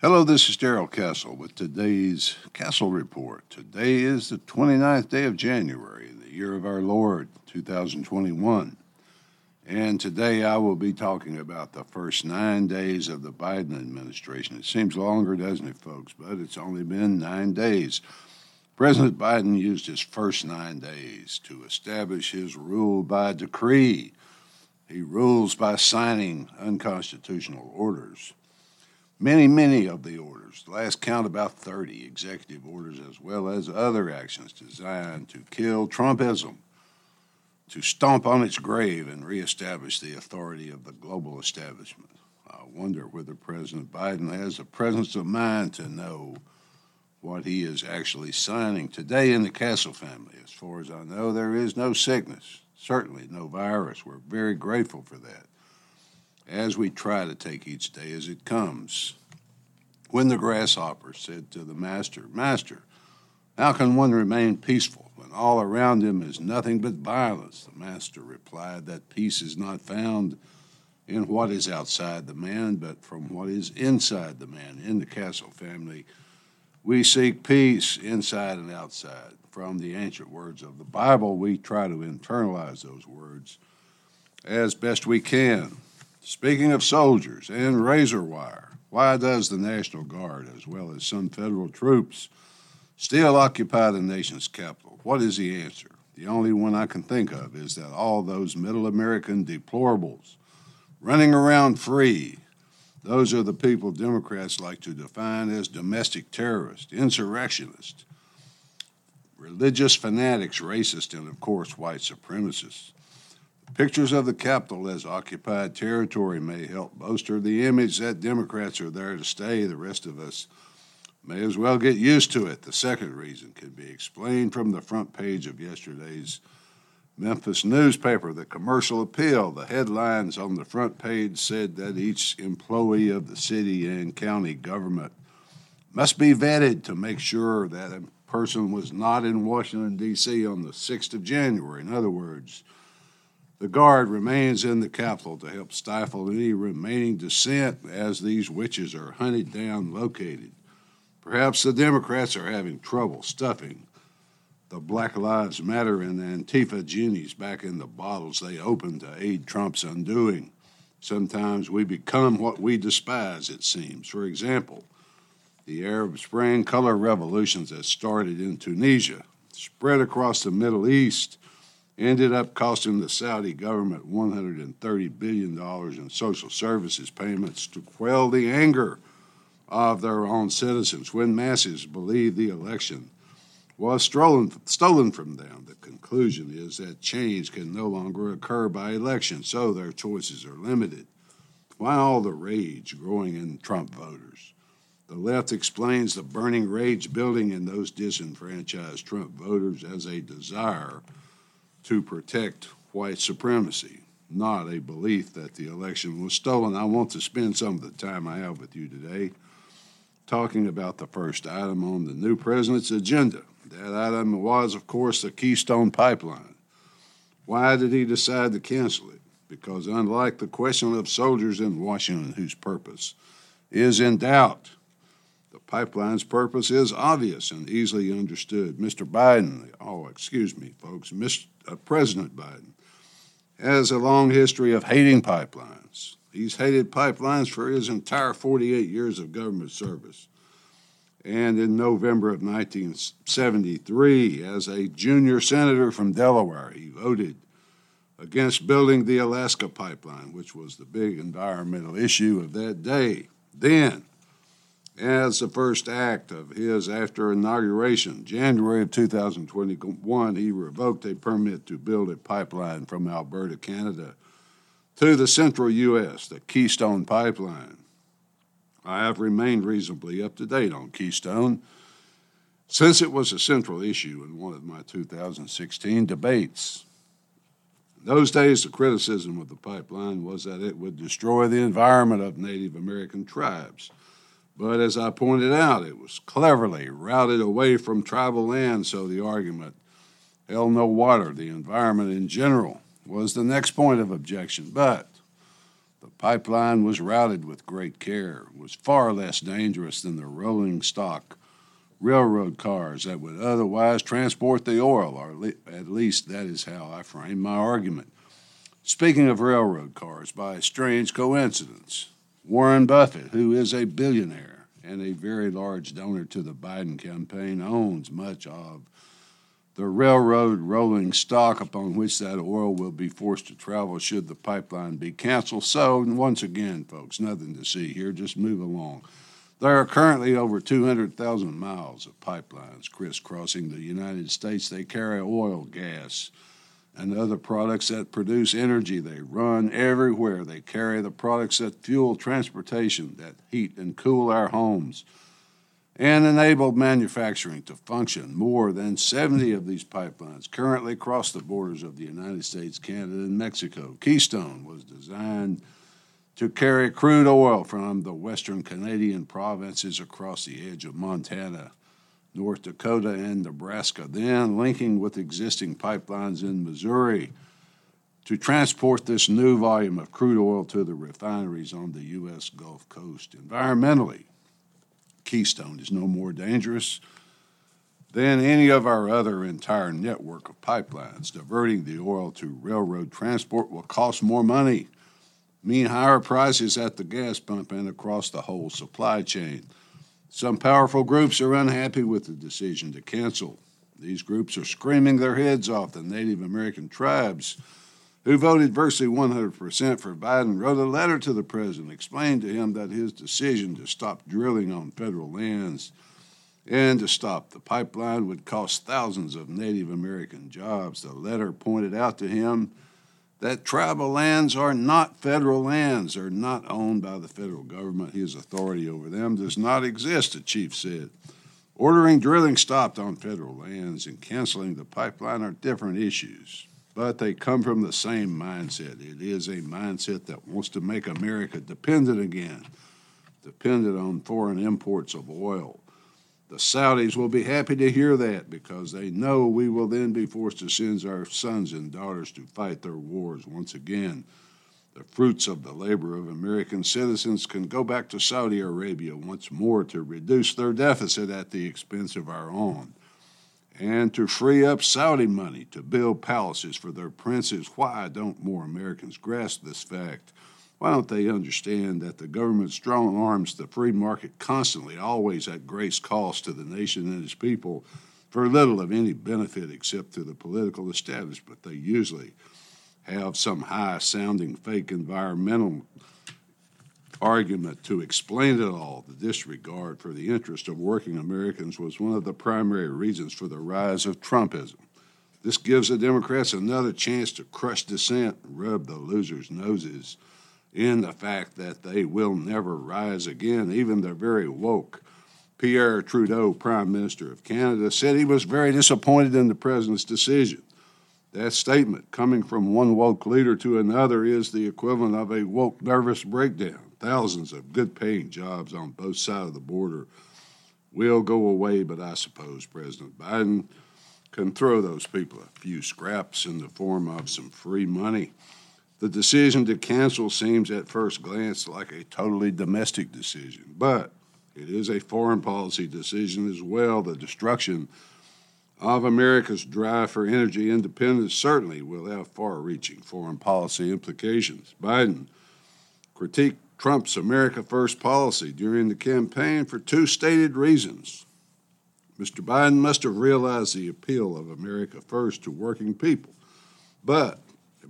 Hello, this is Darrell Castle with today's Castle Report. Today is the 29th day of January, the year of our Lord, 2021. And today I will be talking about the first nine days of the Biden administration. It seems longer, doesn't it, folks? But it's only been nine days. President Biden used his first nine days to establish his rule by decree. He rules by signing unconstitutional orders. Many, many of the orders, last count about 30 executive orders, as well as other actions designed to kill Trumpism, to stomp on its grave and reestablish the authority of the global establishment. I wonder whether President Biden has the presence of mind to know what he is actually signing today in the Castle family. As far as I know, there is no sickness, certainly no virus. We're very grateful for that as we try to take each day as it comes. When the grasshopper said to the master, Master, how can one remain peaceful when all around him is nothing but violence? The master replied, That peace is not found in what is outside the man, but from what is inside the man. In the Castle family, we seek peace inside and outside. From the ancient words of the Bible, we try to internalize those words as best we can. Speaking of soldiers and razor wire, why does the National Guard, as well as some federal troops, still occupy the nation's capital? What is the answer? The only one I can think of is that all those middle American deplorables running around free those are the people Democrats like to define as domestic terrorists, insurrectionists, religious fanatics, racist, and of course, white supremacists. Pictures of the Capitol as occupied territory may help bolster the image that Democrats are there to stay. The rest of us may as well get used to it. The second reason can be explained from the front page of yesterday's Memphis newspaper, the commercial appeal, the headlines on the front page said that each employee of the city and county government must be vetted to make sure that a person was not in Washington, D.C. on the 6th of January. In other words, the Guard remains in the Capitol to help stifle any remaining dissent as these witches are hunted down, located. Perhaps the Democrats are having trouble stuffing the Black Lives Matter and Antifa genies back in the bottles they opened to aid Trump's undoing. Sometimes we become what we despise, it seems. For example, the Arab Spring color revolutions that started in Tunisia, spread across the Middle East, ended up costing the Saudi government $130 billion in social services payments to quell the anger of their own citizens when masses believe the election was stolen, stolen from them. The conclusion is that change can no longer occur by election, so their choices are limited. Why all the rage growing in Trump voters? The left explains the burning rage building in those disenfranchised Trump voters as a desire to protect white supremacy, not a belief that the election was stolen. I want to spend some of the time I have with you today talking about the first item on the new president's agenda that item was, of course, the Keystone Pipeline. Why did he decide to cancel it? Because, unlike the question of soldiers in Washington whose purpose is in doubt, pipeline's purpose is obvious and easily understood. Mr. Biden, oh, excuse me, folks, Mr. Uh, President Biden has a long history of hating pipelines. He's hated pipelines for his entire 48 years of government service and in November of 1973, as a junior senator from Delaware, he voted against building the Alaska pipeline, which was the big environmental issue of that day. Then, as the first act of his after inauguration, January of 2021, he revoked a permit to build a pipeline from Alberta, Canada, to the central U.S., the Keystone Pipeline. I have remained reasonably up to date on Keystone since it was a central issue in one of my 2016 debates. In those days, the criticism of the pipeline was that it would destroy the environment of Native American tribes. But as I pointed out, it was cleverly routed away from tribal land, so the argument held no water. The environment in general was the next point of objection. But The pipeline was routed with great care, was far less dangerous than the rolling stock railroad cars that would otherwise transport the oil, or at least that is how I frame my argument. Speaking of railroad cars, by a strange coincidence, Warren Buffett, who is a billionaire and a very large donor to the Biden campaign, owns much of the railroad rolling stock upon which that oil will be forced to travel should the pipeline be canceled. So, once again, folks, nothing to see here. Just move along. There are currently over 200,000 miles of pipelines crisscrossing the United States. They carry oil, gas, and other products that produce energy. They run everywhere. They carry the products that fuel transportation, that heat and cool our homes and enable manufacturing to function. More than 70 of these pipelines currently cross the borders of the United States, Canada, and Mexico. Keystone was designed to carry crude oil from the western Canadian provinces across the edge of Montana, North Dakota, and Nebraska, then linking with existing pipelines in Missouri to transport this new volume of crude oil to the refineries on the U.S. Gulf Coast. Environmentally, Keystone is no more dangerous than any of our other entire network of pipelines. Diverting the oil to railroad transport will cost more money, mean higher prices at the gas pump and across the whole supply chain. Some powerful groups are unhappy with the decision to cancel. These groups are screaming their heads off the Native American tribes who voted virtually 100% for Biden, wrote a letter to the president, explained to him that his decision to stop drilling on federal lands and to stop the pipeline would cost thousands of Native American jobs. The letter pointed out to him that tribal lands are not federal lands, are not owned by the federal government. His authority over them does not exist, the chief said. Ordering drilling stopped on federal lands and canceling the pipeline are different issues but they come from the same mindset. It is a mindset that wants to make America dependent again, dependent on foreign imports of oil. The Saudis will be happy to hear that because they know we will then be forced to send our sons and daughters to fight their wars once again. The fruits of the labor of American citizens can go back to Saudi Arabia once more to reduce their deficit at the expense of our own and to free up Saudi money to build palaces for their princes. Why don't more Americans grasp this fact? Why don't they understand that the government strong arms the free market constantly, always at great cost to the nation and its people, for little of any benefit except to the political establishment? They usually have some high sounding fake environmental argument to explain it all, the disregard for the interest of working Americans was one of the primary reasons for the rise of Trumpism. This gives the Democrats another chance to crush dissent and rub the losers' noses in the fact that they will never rise again. Even the very woke Pierre Trudeau, Prime Minister of Canada, said he was very disappointed in the president's decision. That statement, coming from one woke leader to another, is the equivalent of a woke nervous breakdown thousands of good paying jobs on both sides of the border will go away, but I suppose President Biden can throw those people a few scraps in the form of some free money. The decision to cancel seems at first glance like a totally domestic decision, but it is a foreign policy decision as well. The destruction of America's drive for energy independence certainly will have far reaching foreign policy implications. Biden critiqued Trump's America First policy during the campaign for two stated reasons. Mr. Biden must have realized the appeal of America First to working people. But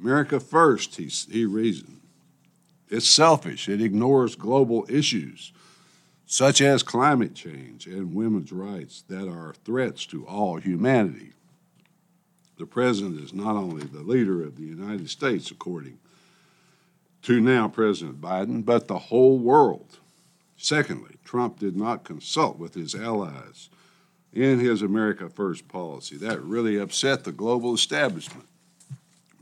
America First, he, he reasoned, It's selfish. It ignores global issues such as climate change and women's rights that are threats to all humanity. The president is not only the leader of the United States, according to now President Biden, but the whole world. Secondly, Trump did not consult with his allies in his America First policy. That really upset the global establishment,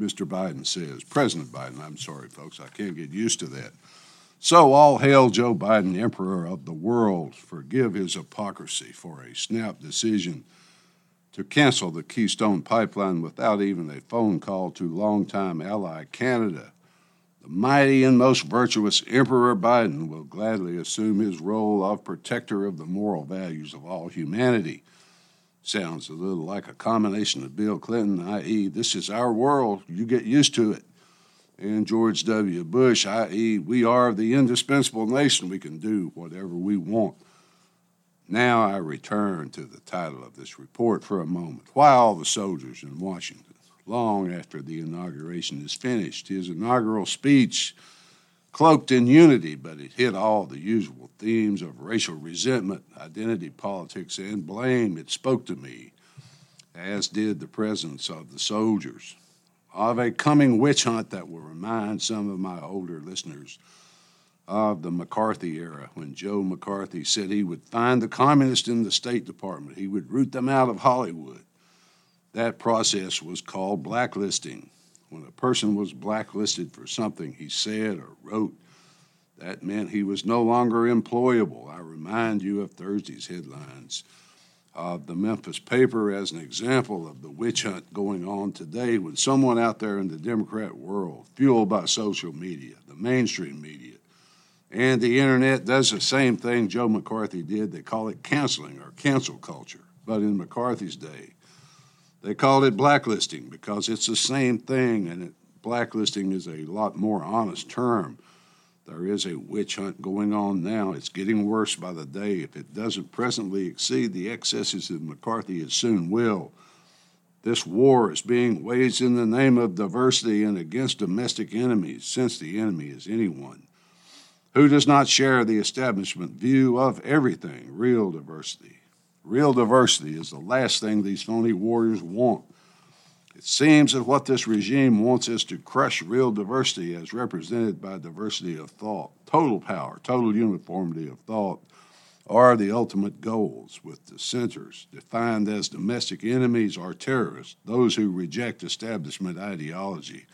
Mr. Biden says. President Biden, I'm sorry, folks, I can't get used to that. So, all hail Joe Biden, Emperor of the world. Forgive his hypocrisy for a snap decision to cancel the Keystone Pipeline without even a phone call to longtime ally Canada The mighty and most virtuous Emperor Biden will gladly assume his role of protector of the moral values of all humanity. Sounds a little like a combination of Bill Clinton, i.e., this is our world, you get used to it, and George W. Bush, i.e., we are the indispensable nation, we can do whatever we want. Now I return to the title of this report for a moment. Why all the soldiers in Washington? long after the inauguration is finished. His inaugural speech cloaked in unity, but it hit all the usual themes of racial resentment, identity politics, and blame. It spoke to me, as did the presence of the soldiers, of a coming witch hunt that will remind some of my older listeners of the McCarthy era when Joe McCarthy said he would find the communists in the State Department, he would root them out of Hollywood. That process was called blacklisting. When a person was blacklisted for something he said or wrote, that meant he was no longer employable. I remind you of Thursday's headlines of the Memphis paper as an example of the witch hunt going on today when someone out there in the Democrat world, fueled by social media, the mainstream media, and the internet does the same thing Joe McCarthy did. They call it canceling or cancel culture. But in McCarthy's day, they called it blacklisting because it's the same thing, and it, blacklisting is a lot more honest term. There is a witch hunt going on now. It's getting worse by the day. If it doesn't presently exceed the excesses of McCarthy, it soon will. This war is being waged in the name of diversity and against domestic enemies, since the enemy is anyone who does not share the establishment view of everything, real diversity. Real diversity is the last thing these phony warriors want. It seems that what this regime wants is to crush real diversity as represented by diversity of thought. Total power, total uniformity of thought are the ultimate goals, with dissenters defined as domestic enemies or terrorists, those who reject establishment ideology.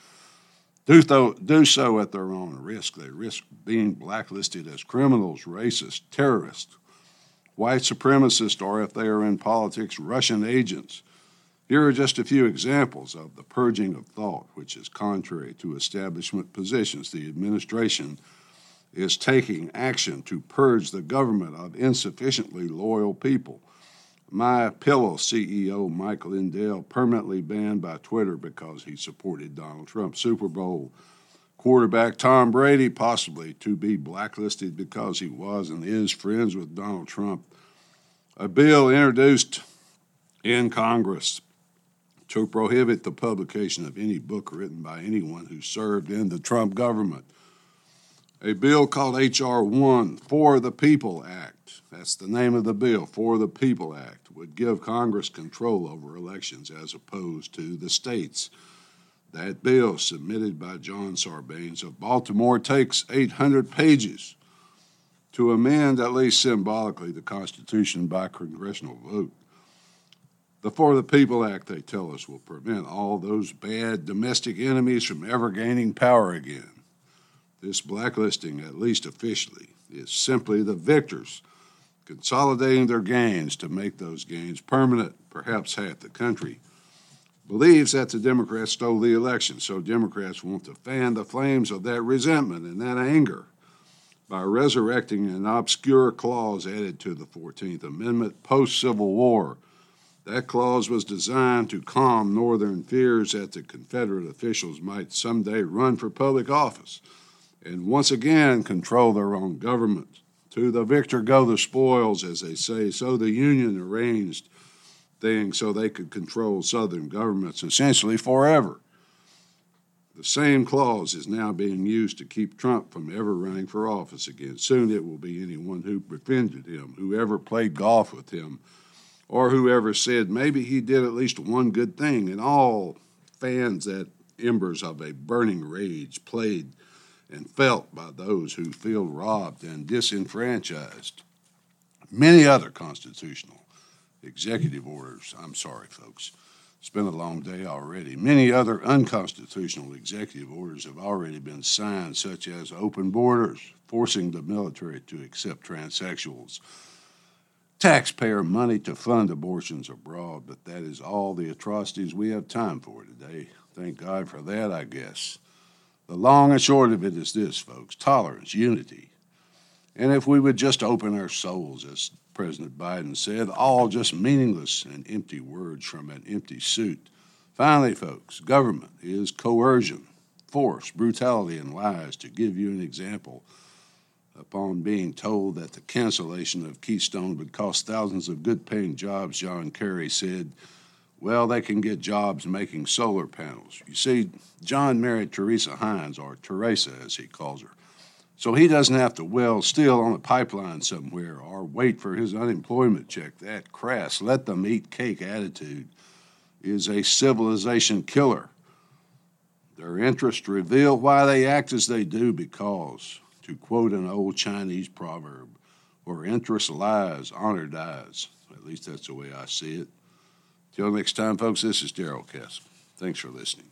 Do, th- do so at their own risk. They risk being blacklisted as criminals, racists, terrorists, white supremacists, or if they are in politics, Russian agents. Here are just a few examples of the purging of thought, which is contrary to establishment positions. The administration is taking action to purge the government of insufficiently loyal people. My Pillow CEO Michael Lindell permanently banned by Twitter because he supported Donald Trump. Super Bowl. Quarterback Tom Brady possibly to be blacklisted because he was and is friends with Donald Trump. A bill introduced in Congress to prohibit the publication of any book written by anyone who served in the Trump government. A bill called H.R. 1 For the People Act, that's the name of the bill, For the People Act, would give Congress control over elections as opposed to the states. That bill, submitted by John Sarbanes of Baltimore, takes 800 pages to amend, at least symbolically, the Constitution by congressional vote. The For the People Act, they tell us, will prevent all those bad domestic enemies from ever gaining power again. This blacklisting, at least officially, is simply the victors consolidating their gains to make those gains permanent. Perhaps half the country believes that the Democrats stole the election, so Democrats want to fan the flames of that resentment and that anger by resurrecting an obscure clause added to the 14th Amendment post Civil War. That clause was designed to calm Northern fears that the Confederate officials might someday run for public office and once again control their own government. To the victor go the spoils, as they say. So the Union arranged thing so they could control Southern governments essentially forever. The same clause is now being used to keep Trump from ever running for office again. Soon it will be anyone who befriended him, whoever played golf with him, or whoever said maybe he did at least one good thing, and all fans that embers of a burning rage played and felt by those who feel robbed and disenfranchised. Many other constitutional executive orders. I'm sorry, folks. It's been a long day already. Many other unconstitutional executive orders have already been signed, such as open borders, forcing the military to accept transsexuals, taxpayer money to fund abortions abroad, but that is all the atrocities we have time for today. Thank God for that, I guess. The long and short of it is this, folks tolerance, unity. And if we would just open our souls, as President Biden said, all just meaningless and empty words from an empty suit. Finally, folks, government is coercion, force, brutality, and lies. To give you an example, upon being told that the cancellation of Keystone would cost thousands of good paying jobs, John Kerry said, well, they can get jobs making solar panels. You see, John married Teresa Heinz, or Teresa as he calls her. So he doesn't have to weld steel on a pipeline somewhere or wait for his unemployment check. That crass, let them eat cake attitude is a civilization killer. Their interests reveal why they act as they do because, to quote an old Chinese proverb, where interest lies, honor dies. At least that's the way I see it. Till next time, folks, this is Darrell Castle. Thanks for listening.